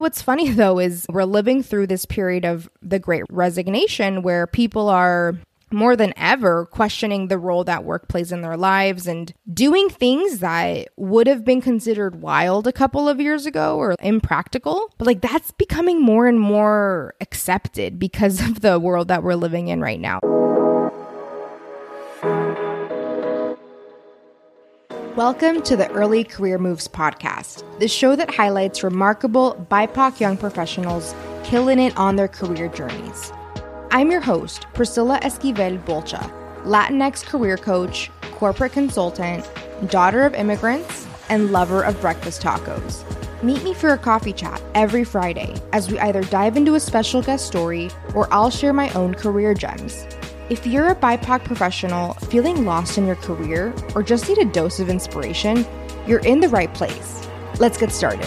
What's funny though is we're living through this period of the great resignation where people are more than ever questioning the role that work plays in their lives and doing things that would have been considered wild a couple of years ago or impractical. But like that's becoming more and more accepted because of the world that we're living in right now. Welcome to the Early Career Moves podcast, the show that highlights remarkable BIPOC young professionals killing it on their career journeys. I'm your host, Priscilla Esquivel Bolcha, Latinx career coach, corporate consultant, daughter of immigrants, and lover of breakfast tacos. Meet me for a coffee chat every Friday as we either dive into a special guest story or I'll share my own career gems. If you're a BIPOC professional feeling lost in your career or just need a dose of inspiration, you're in the right place. Let's get started.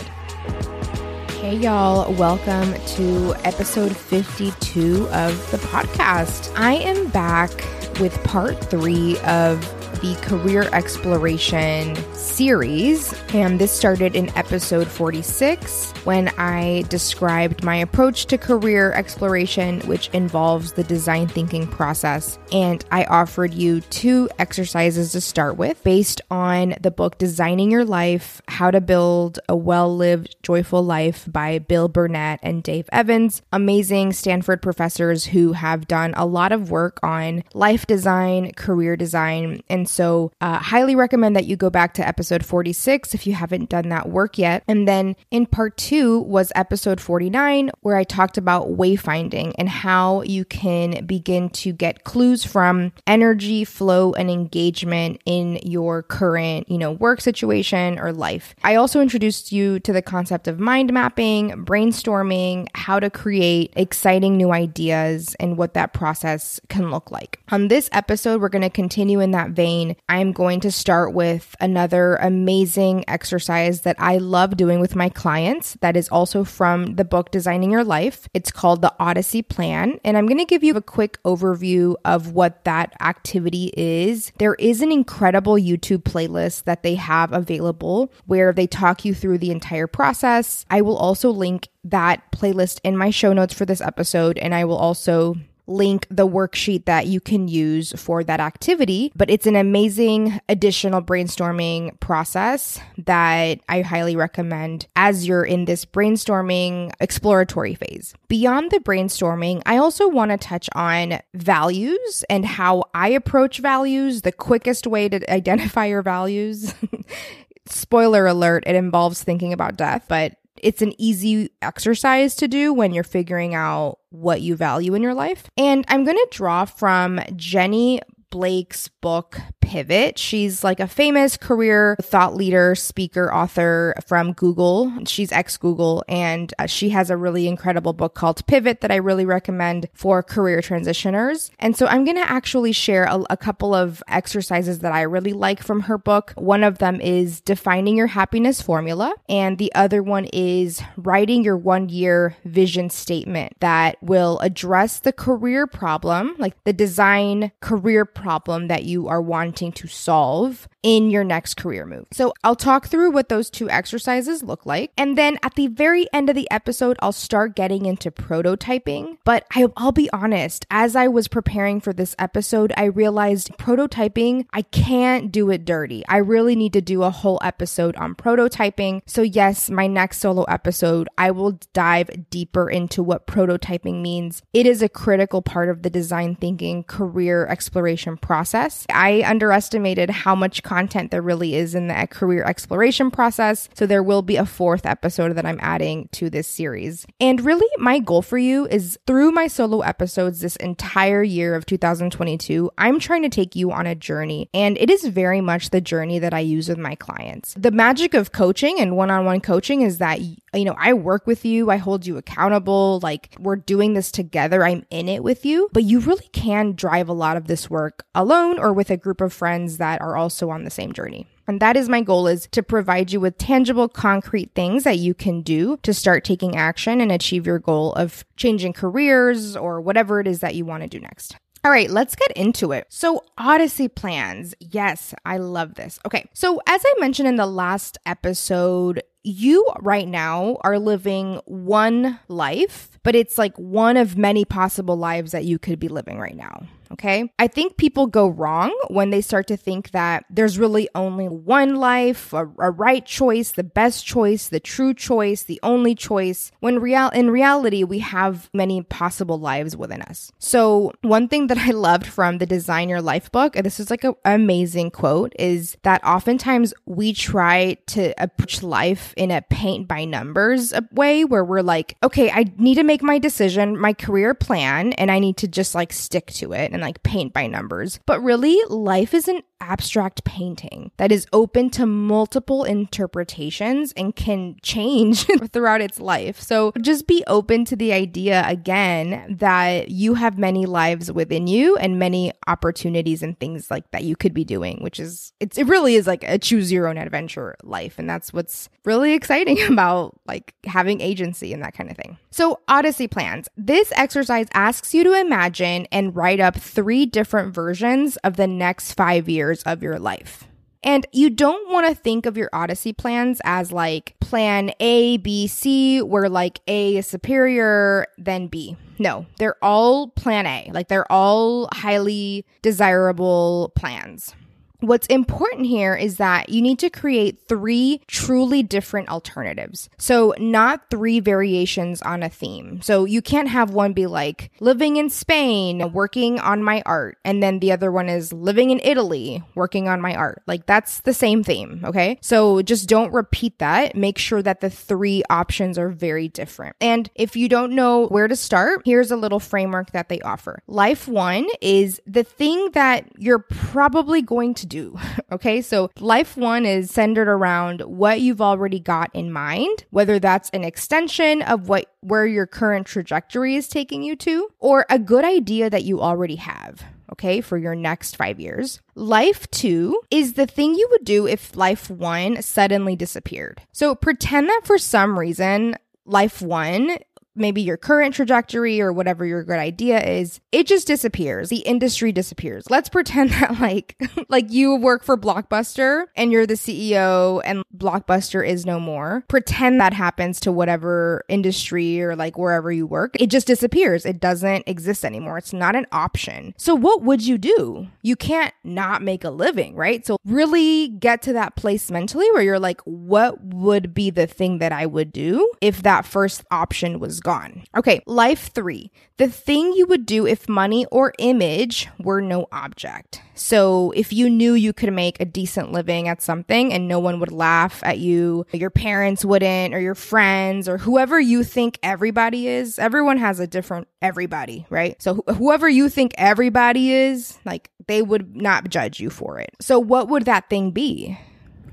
Hey, y'all. Welcome to episode 52 of the podcast. I am back with part three of the career exploration series. And this started in episode 46 when I described my approach to career exploration, which involves the design thinking process. And I offered you two exercises to start with based on the book Designing Your Life How to Build a Well Lived, Joyful Life by Bill Burnett and Dave Evans. Amazing Stanford professors who have done a lot of work on life design, career design, and so, uh, highly recommend that you go back to episode 46 if you haven't done that work yet. And then in part two was episode 49, where I talked about wayfinding and how you can begin to get clues from energy, flow, and engagement in your current, you know, work situation or life. I also introduced you to the concept of mind mapping, brainstorming, how to create exciting new ideas, and what that process can look like. On this episode, we're going to continue in that vein I'm going to start with another amazing exercise that I love doing with my clients that is also from the book Designing Your Life. It's called the Odyssey Plan. And I'm going to give you a quick overview of what that activity is. There is an incredible YouTube playlist that they have available where they talk you through the entire process. I will also link that playlist in my show notes for this episode, and I will also link the worksheet that you can use for that activity. But it's an amazing additional brainstorming process that I highly recommend as you're in this brainstorming exploratory phase. Beyond the brainstorming, I also want to touch on values and how I approach values, the quickest way to identify your values. Spoiler alert, it involves thinking about death, but it's an easy exercise to do when you're figuring out what you value in your life. And I'm going to draw from Jenny Blake's book Pivot. She's like a famous career thought leader, speaker, author from Google. She's ex Google, and uh, she has a really incredible book called Pivot that I really recommend for career transitioners. And so I'm going to actually share a, a couple of exercises that I really like from her book. One of them is defining your happiness formula, and the other one is writing your one year vision statement that will address the career problem, like the design career problem problem that you are wanting to solve in your next career move. So I'll talk through what those two exercises look like. And then at the very end of the episode, I'll start getting into prototyping. But I, will be honest, as I was preparing for this episode, I realized prototyping, I can't do it dirty. I really need to do a whole episode on prototyping. So, yes, my next solo episode, I will dive deeper into what prototyping means. It is a critical part of the design thinking career exploration process. I underestimated how much content there really is in the career exploration process. So there will be a fourth episode that I'm adding to this series. And really, my goal for you is through my solo episodes this entire year of 2022, I'm trying to take you on a journey. And it is very much the journey that I use with my clients. The magic of coaching and one on one coaching is that you know, I work with you, I hold you accountable, like we're doing this together, I'm in it with you, but you really can drive a lot of this work alone or with a group of friends that are also on the same journey. And that is my goal is to provide you with tangible, concrete things that you can do to start taking action and achieve your goal of changing careers or whatever it is that you want to do next. All right, let's get into it. So, Odyssey plans. Yes, I love this. Okay, so as I mentioned in the last episode, you right now are living one life, but it's like one of many possible lives that you could be living right now. Okay. I think people go wrong when they start to think that there's really only one life, a, a, right choice, the best choice, the true choice, the only choice. When real in reality, we have many possible lives within us. So one thing that I loved from the Design Your Life book, and this is like an amazing quote, is that oftentimes we try to approach life in a paint by numbers uh, way where we're like, okay, I need to make my decision, my career plan, and I need to just like stick to it. And like paint by numbers. But really, life is an abstract painting that is open to multiple interpretations and can change throughout its life. So just be open to the idea again that you have many lives within you and many opportunities and things like that you could be doing, which is it's it really is like a choose your own adventure life. And that's what's really exciting about like having agency and that kind of thing. So Odyssey plans. This exercise asks you to imagine and write up three different versions of the next five years of your life. And you don't want to think of your Odyssey plans as like plan A, B, C, where like A is superior than B. No, they're all plan A. Like they're all highly desirable plans. What's important here is that you need to create three truly different alternatives. So, not three variations on a theme. So, you can't have one be like living in Spain, working on my art, and then the other one is living in Italy, working on my art. Like, that's the same theme. Okay. So, just don't repeat that. Make sure that the three options are very different. And if you don't know where to start, here's a little framework that they offer. Life one is the thing that you're probably going to do. Okay, so life one is centered around what you've already got in mind, whether that's an extension of what where your current trajectory is taking you to, or a good idea that you already have okay, for your next five years. Life two is the thing you would do if life one suddenly disappeared. So pretend that for some reason, life one maybe your current trajectory or whatever your good idea is, it just disappears. The industry disappears. Let's pretend that like like you work for Blockbuster and you're the CEO and Blockbuster is no more. Pretend that happens to whatever industry or like wherever you work. It just disappears. It doesn't exist anymore. It's not an option. So what would you do? You can't not make a living, right? So really get to that place mentally where you're like what would be the thing that I would do if that first option was gone. Okay, life three. The thing you would do if money or image were no object. So if you knew you could make a decent living at something and no one would laugh at you, your parents wouldn't, or your friends, or whoever you think everybody is, everyone has a different everybody, right? So wh- whoever you think everybody is, like they would not judge you for it. So what would that thing be?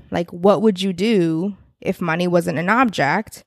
Like, what would you do if money wasn't an object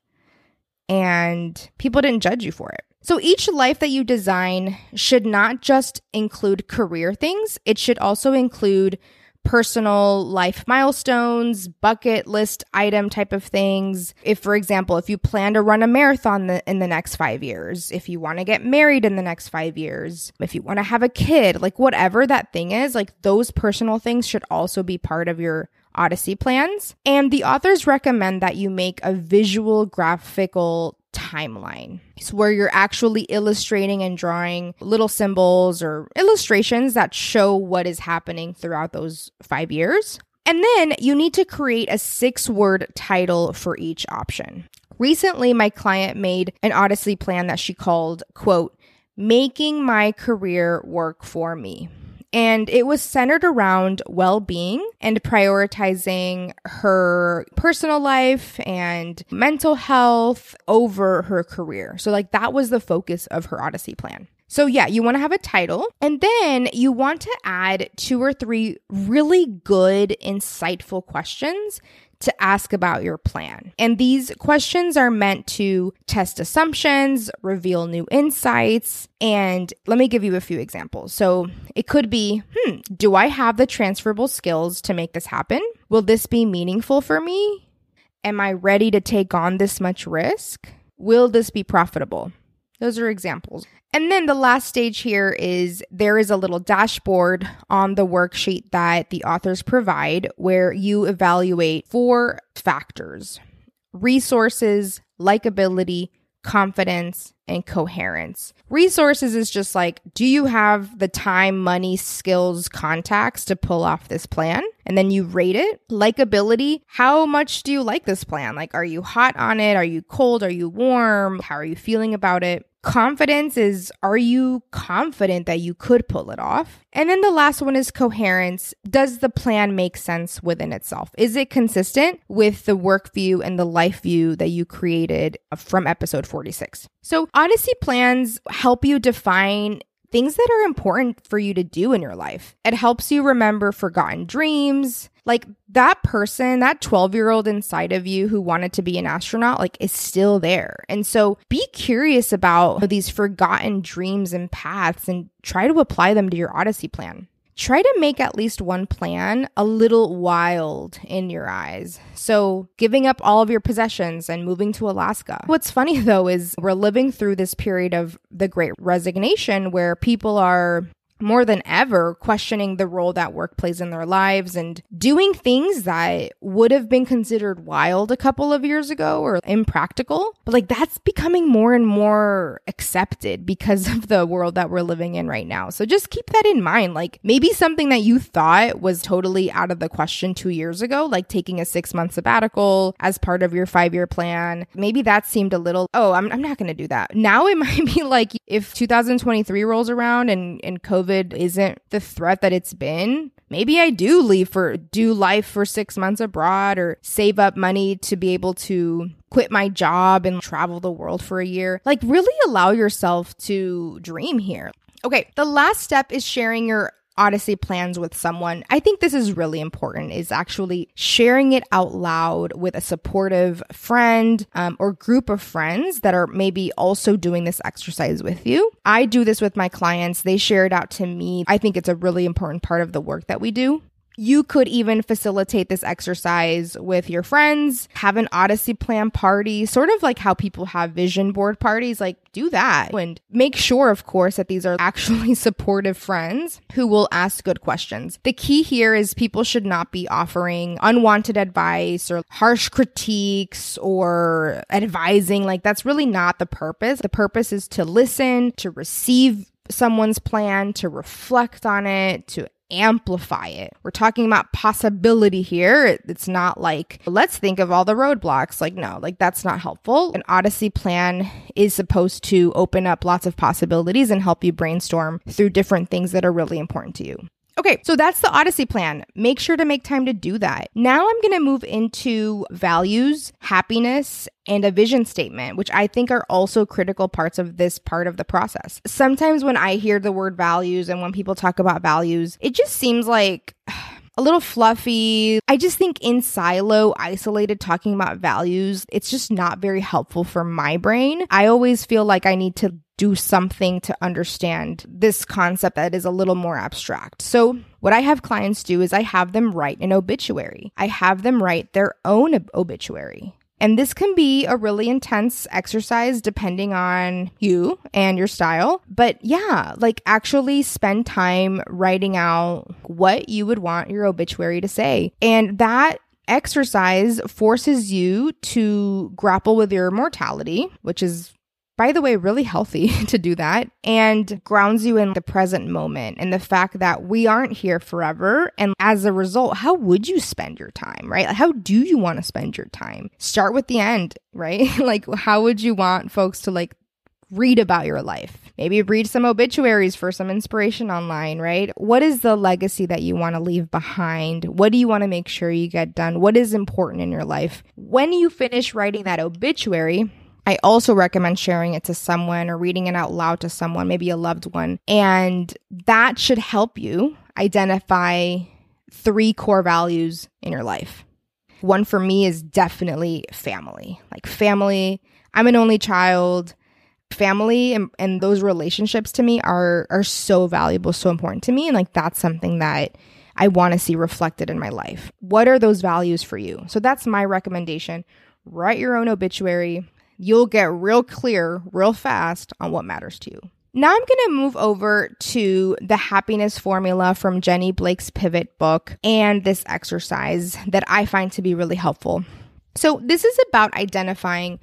and people didn't judge you for it. So each life that you design should not just include career things, it should also include personal life milestones, bucket list item type of things. If for example, if you plan to run a marathon the, in the next 5 years, if you want to get married in the next 5 years, if you want to have a kid, like whatever that thing is, like those personal things should also be part of your Odyssey plans. And the authors recommend that you make a visual graphical timeline. It's where you're actually illustrating and drawing little symbols or illustrations that show what is happening throughout those five years. And then you need to create a six word title for each option. Recently, my client made an Odyssey plan that she called, quote, making my career work for me. And it was centered around well being and prioritizing her personal life and mental health over her career. So, like, that was the focus of her Odyssey plan. So, yeah, you want to have a title and then you want to add two or three really good, insightful questions to ask about your plan. And these questions are meant to test assumptions, reveal new insights, and let me give you a few examples. So it could be, hmm, do I have the transferable skills to make this happen? Will this be meaningful for me? Am I ready to take on this much risk? Will this be profitable? Those are examples. And then the last stage here is there is a little dashboard on the worksheet that the authors provide where you evaluate four factors resources, likability, confidence, and coherence. Resources is just like, do you have the time, money, skills, contacts to pull off this plan? And then you rate it. Likability, how much do you like this plan? Like, are you hot on it? Are you cold? Are you warm? How are you feeling about it? Confidence is are you confident that you could pull it off? And then the last one is coherence. Does the plan make sense within itself? Is it consistent with the work view and the life view that you created from episode 46? So, Odyssey plans help you define things that are important for you to do in your life. It helps you remember forgotten dreams, like that person, that 12 year old inside of you who wanted to be an astronaut, like is still there. And so be curious about these forgotten dreams and paths and try to apply them to your Odyssey plan try to make at least one plan a little wild in your eyes. So, giving up all of your possessions and moving to Alaska. What's funny though is we're living through this period of the great resignation where people are more than ever questioning the role that work plays in their lives and doing things that would have been considered wild a couple of years ago or impractical. But like that's becoming more and more accepted because of the world that we're living in right now. So just keep that in mind. Like maybe something that you thought was totally out of the question two years ago, like taking a six month sabbatical as part of your five year plan, maybe that seemed a little, oh, I'm, I'm not going to do that. Now it might be like if 2023 rolls around and, and COVID COVID isn't the threat that it's been, maybe I do leave for do life for 6 months abroad or save up money to be able to quit my job and travel the world for a year. Like really allow yourself to dream here. Okay, the last step is sharing your Odyssey plans with someone, I think this is really important is actually sharing it out loud with a supportive friend um, or group of friends that are maybe also doing this exercise with you. I do this with my clients. They share it out to me. I think it's a really important part of the work that we do. You could even facilitate this exercise with your friends, have an Odyssey plan party, sort of like how people have vision board parties. Like, do that and make sure, of course, that these are actually supportive friends who will ask good questions. The key here is people should not be offering unwanted advice or harsh critiques or advising. Like, that's really not the purpose. The purpose is to listen, to receive someone's plan, to reflect on it, to amplify it. We're talking about possibility here. It's not like, let's think of all the roadblocks. Like, no, like that's not helpful. An Odyssey plan is supposed to open up lots of possibilities and help you brainstorm through different things that are really important to you. Okay, so that's the Odyssey plan. Make sure to make time to do that. Now I'm going to move into values, happiness, and a vision statement, which I think are also critical parts of this part of the process. Sometimes when I hear the word values and when people talk about values, it just seems like a little fluffy. I just think in silo, isolated, talking about values, it's just not very helpful for my brain. I always feel like I need to do something to understand this concept that is a little more abstract. So, what I have clients do is I have them write an obituary. I have them write their own ob- obituary. And this can be a really intense exercise depending on you and your style. But yeah, like actually spend time writing out what you would want your obituary to say. And that exercise forces you to grapple with your mortality, which is by the way, really healthy to do that and grounds you in the present moment and the fact that we aren't here forever. And as a result, how would you spend your time, right? How do you want to spend your time? Start with the end, right? like, how would you want folks to like read about your life? Maybe read some obituaries for some inspiration online, right? What is the legacy that you want to leave behind? What do you want to make sure you get done? What is important in your life? When you finish writing that obituary, I also recommend sharing it to someone or reading it out loud to someone, maybe a loved one. And that should help you identify three core values in your life. One for me is definitely family. Like family, I'm an only child. Family and, and those relationships to me are are so valuable, so important to me. And like that's something that I want to see reflected in my life. What are those values for you? So that's my recommendation. Write your own obituary you'll get real clear real fast on what matters to you. Now I'm going to move over to the happiness formula from Jenny Blake's Pivot book and this exercise that I find to be really helpful. So, this is about identifying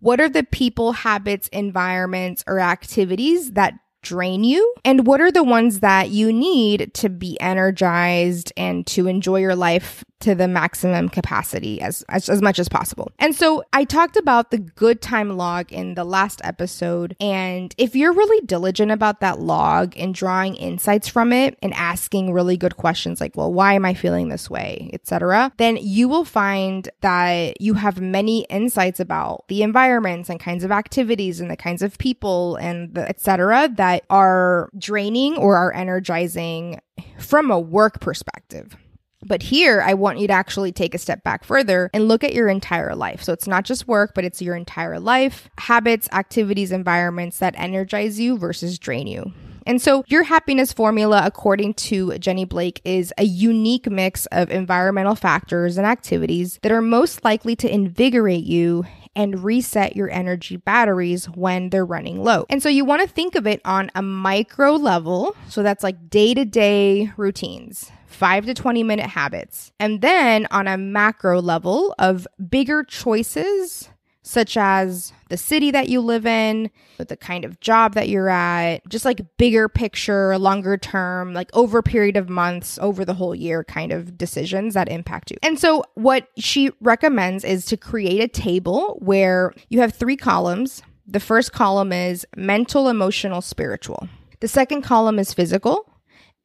what are the people, habits, environments, or activities that drain you and what are the ones that you need to be energized and to enjoy your life to the maximum capacity as, as, as much as possible. And so I talked about the good time log in the last episode. And if you're really diligent about that log and drawing insights from it and asking really good questions like, well, why am I feeling this way, etc., then you will find that you have many insights about the environments and kinds of activities and the kinds of people and etc. that are draining or are energizing from a work perspective. But here, I want you to actually take a step back further and look at your entire life. So it's not just work, but it's your entire life, habits, activities, environments that energize you versus drain you. And so your happiness formula, according to Jenny Blake, is a unique mix of environmental factors and activities that are most likely to invigorate you and reset your energy batteries when they're running low. And so you want to think of it on a micro level. So that's like day to day routines five to 20 minute habits. And then on a macro level of bigger choices, such as the city that you live in, the kind of job that you're at, just like bigger picture, longer term, like over a period of months, over the whole year kind of decisions that impact you. And so what she recommends is to create a table where you have three columns. The first column is mental, emotional, spiritual. The second column is physical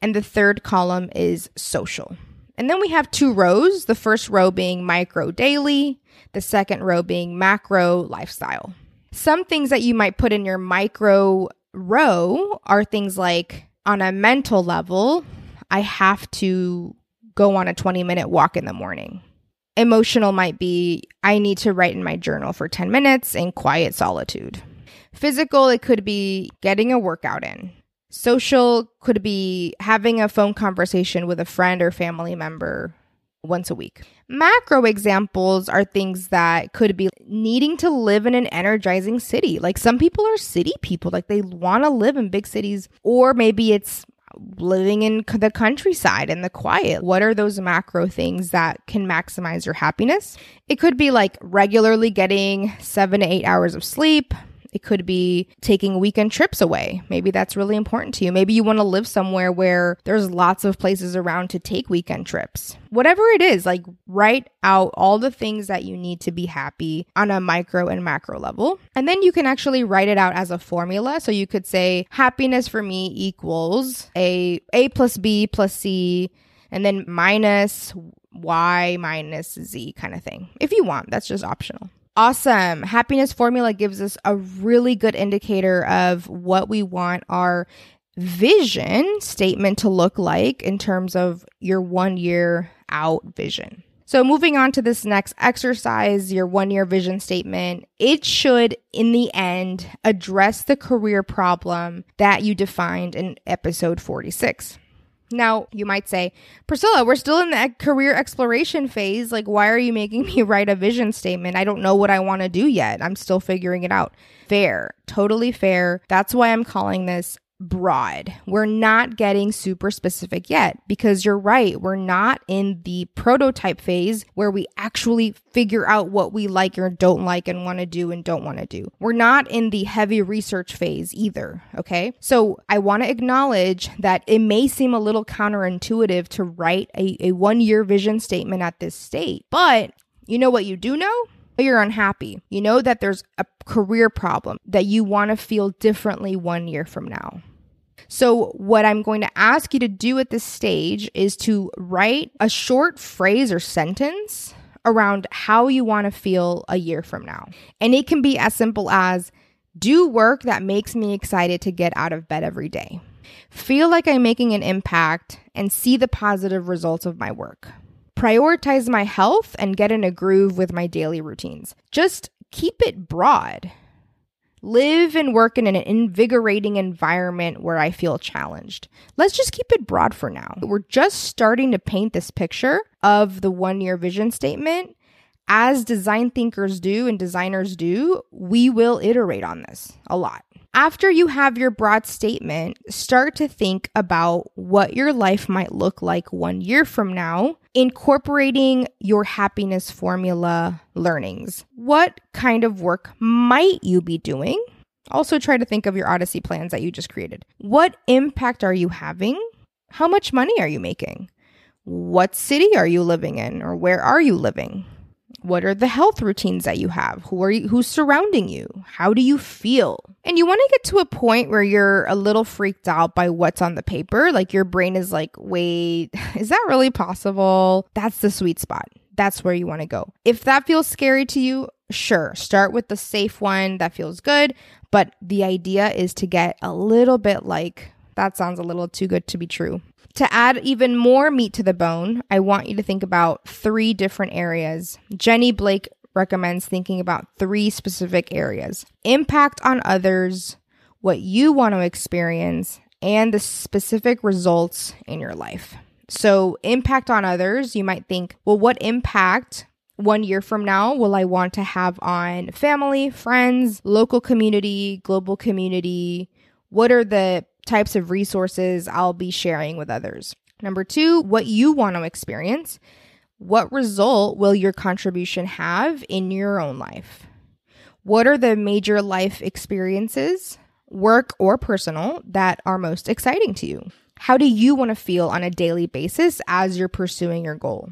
and the third column is social. And then we have two rows, the first row being micro daily, the second row being macro lifestyle. Some things that you might put in your micro row are things like on a mental level, I have to go on a 20 minute walk in the morning. Emotional might be I need to write in my journal for 10 minutes in quiet solitude. Physical, it could be getting a workout in. Social could be having a phone conversation with a friend or family member once a week. Macro examples are things that could be needing to live in an energizing city. Like some people are city people, like they want to live in big cities, or maybe it's living in the countryside and the quiet. What are those macro things that can maximize your happiness? It could be like regularly getting seven to eight hours of sleep, it could be taking weekend trips away. Maybe that's really important to you. Maybe you want to live somewhere where there's lots of places around to take weekend trips. Whatever it is, like write out all the things that you need to be happy on a micro and macro level. And then you can actually write it out as a formula. So you could say happiness for me equals a A plus B plus C and then minus Y minus Z kind of thing. If you want, that's just optional. Awesome. Happiness formula gives us a really good indicator of what we want our vision statement to look like in terms of your one year out vision. So, moving on to this next exercise, your one year vision statement, it should, in the end, address the career problem that you defined in episode 46. Now, you might say, Priscilla, we're still in the career exploration phase. Like, why are you making me write a vision statement? I don't know what I want to do yet. I'm still figuring it out. Fair, totally fair. That's why I'm calling this broad. We're not getting super specific yet because you're right. We're not in the prototype phase where we actually figure out what we like or don't like and want to do and don't want to do. We're not in the heavy research phase either. Okay. So I want to acknowledge that it may seem a little counterintuitive to write a, a one year vision statement at this state, but you know what you do know? You're unhappy. You know that there's a career problem that you want to feel differently one year from now. So, what I'm going to ask you to do at this stage is to write a short phrase or sentence around how you want to feel a year from now. And it can be as simple as do work that makes me excited to get out of bed every day. Feel like I'm making an impact and see the positive results of my work. Prioritize my health and get in a groove with my daily routines. Just keep it broad live and work in an invigorating environment where I feel challenged. Let's just keep it broad for now. We're just starting to paint this picture of the one year vision statement. As design thinkers do and designers do, we will iterate on this a lot. After you have your broad statement, start to think about what your life might look like one year from now, incorporating your happiness formula learnings. What kind of work might you be doing? Also, try to think of your Odyssey plans that you just created. What impact are you having? How much money are you making? What city are you living in, or where are you living? What are the health routines that you have? Who are you, who's surrounding you? How do you feel? And you want to get to a point where you're a little freaked out by what's on the paper. Like your brain is like, wait, is that really possible? That's the sweet spot. That's where you want to go. If that feels scary to you, sure, start with the safe one that feels good. But the idea is to get a little bit like, that sounds a little too good to be true. To add even more meat to the bone, I want you to think about three different areas. Jenny Blake recommends thinking about three specific areas impact on others, what you want to experience, and the specific results in your life. So, impact on others, you might think, well, what impact one year from now will I want to have on family, friends, local community, global community? What are the types of resources I'll be sharing with others. Number two, what you want to experience. What result will your contribution have in your own life? What are the major life experiences, work or personal, that are most exciting to you? How do you want to feel on a daily basis as you're pursuing your goal?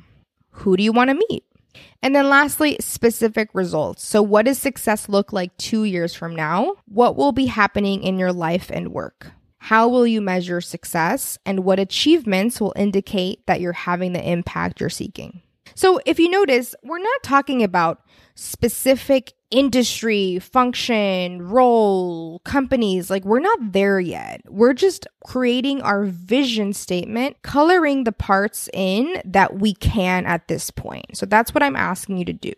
Who do you want to meet? And then lastly, specific results. So, what does success look like two years from now? What will be happening in your life and work? How will you measure success and what achievements will indicate that you're having the impact you're seeking? So, if you notice, we're not talking about specific industry, function, role, companies. Like, we're not there yet. We're just creating our vision statement, coloring the parts in that we can at this point. So, that's what I'm asking you to do.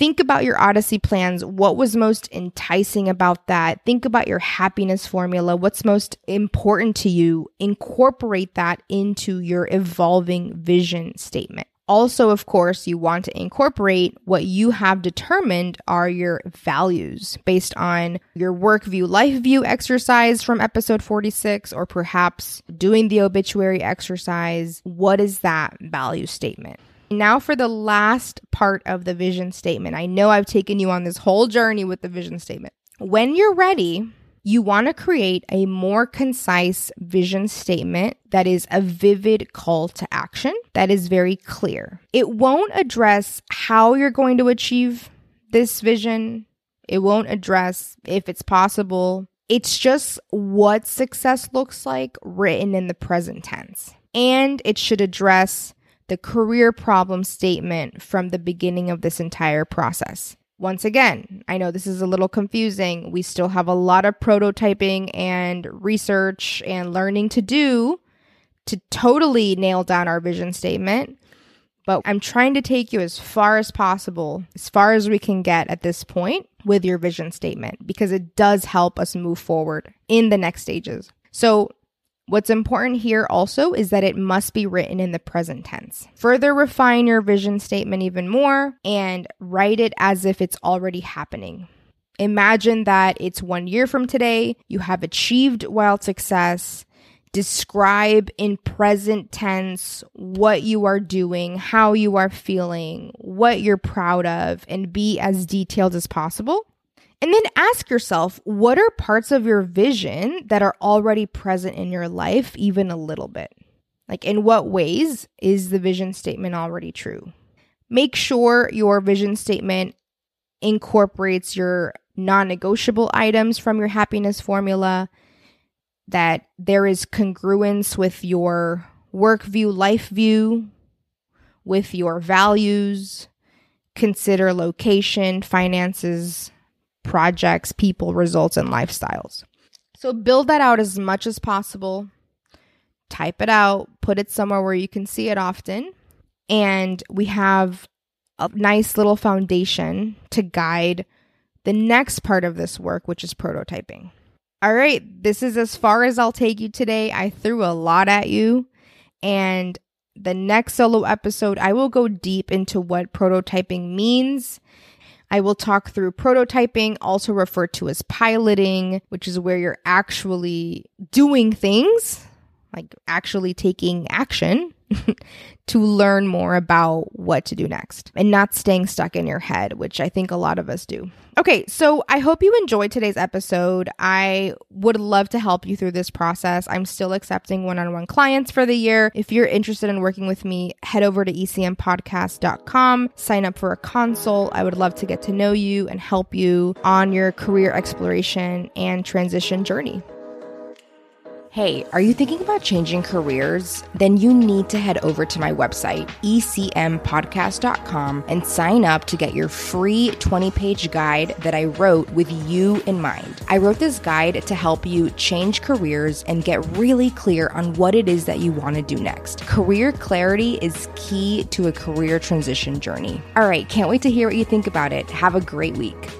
Think about your Odyssey plans. What was most enticing about that? Think about your happiness formula. What's most important to you? Incorporate that into your evolving vision statement. Also, of course, you want to incorporate what you have determined are your values based on your work view, life view exercise from episode 46, or perhaps doing the obituary exercise. What is that value statement? Now, for the last part of the vision statement. I know I've taken you on this whole journey with the vision statement. When you're ready, you want to create a more concise vision statement that is a vivid call to action that is very clear. It won't address how you're going to achieve this vision, it won't address if it's possible. It's just what success looks like written in the present tense. And it should address the career problem statement from the beginning of this entire process. Once again, I know this is a little confusing. We still have a lot of prototyping and research and learning to do to totally nail down our vision statement. But I'm trying to take you as far as possible, as far as we can get at this point with your vision statement, because it does help us move forward in the next stages. So What's important here also is that it must be written in the present tense. Further refine your vision statement even more and write it as if it's already happening. Imagine that it's one year from today, you have achieved wild success. Describe in present tense what you are doing, how you are feeling, what you're proud of, and be as detailed as possible. And then ask yourself what are parts of your vision that are already present in your life, even a little bit? Like, in what ways is the vision statement already true? Make sure your vision statement incorporates your non negotiable items from your happiness formula, that there is congruence with your work view, life view, with your values. Consider location, finances, projects, people, results, and lifestyles. So build that out as much as possible. Type it out, put it somewhere where you can see it often. And we have a nice little foundation to guide the next part of this work, which is prototyping. All right, this is as far as I'll take you today. I threw a lot at you. And the next solo episode, I will go deep into what prototyping means I will talk through prototyping, also referred to as piloting, which is where you're actually doing things, like actually taking action to learn more about what to do next and not staying stuck in your head, which I think a lot of us do. Okay, so I hope you enjoyed today's episode. I would love to help you through this process. I'm still accepting one on one clients for the year. If you're interested in working with me, head over to ecmpodcast.com, sign up for a consult. I would love to get to know you and help you on your career exploration and transition journey. Hey, are you thinking about changing careers? Then you need to head over to my website, ecmpodcast.com, and sign up to get your free 20 page guide that I wrote with you in mind. I wrote this guide to help you change careers and get really clear on what it is that you want to do next. Career clarity is key to a career transition journey. All right, can't wait to hear what you think about it. Have a great week.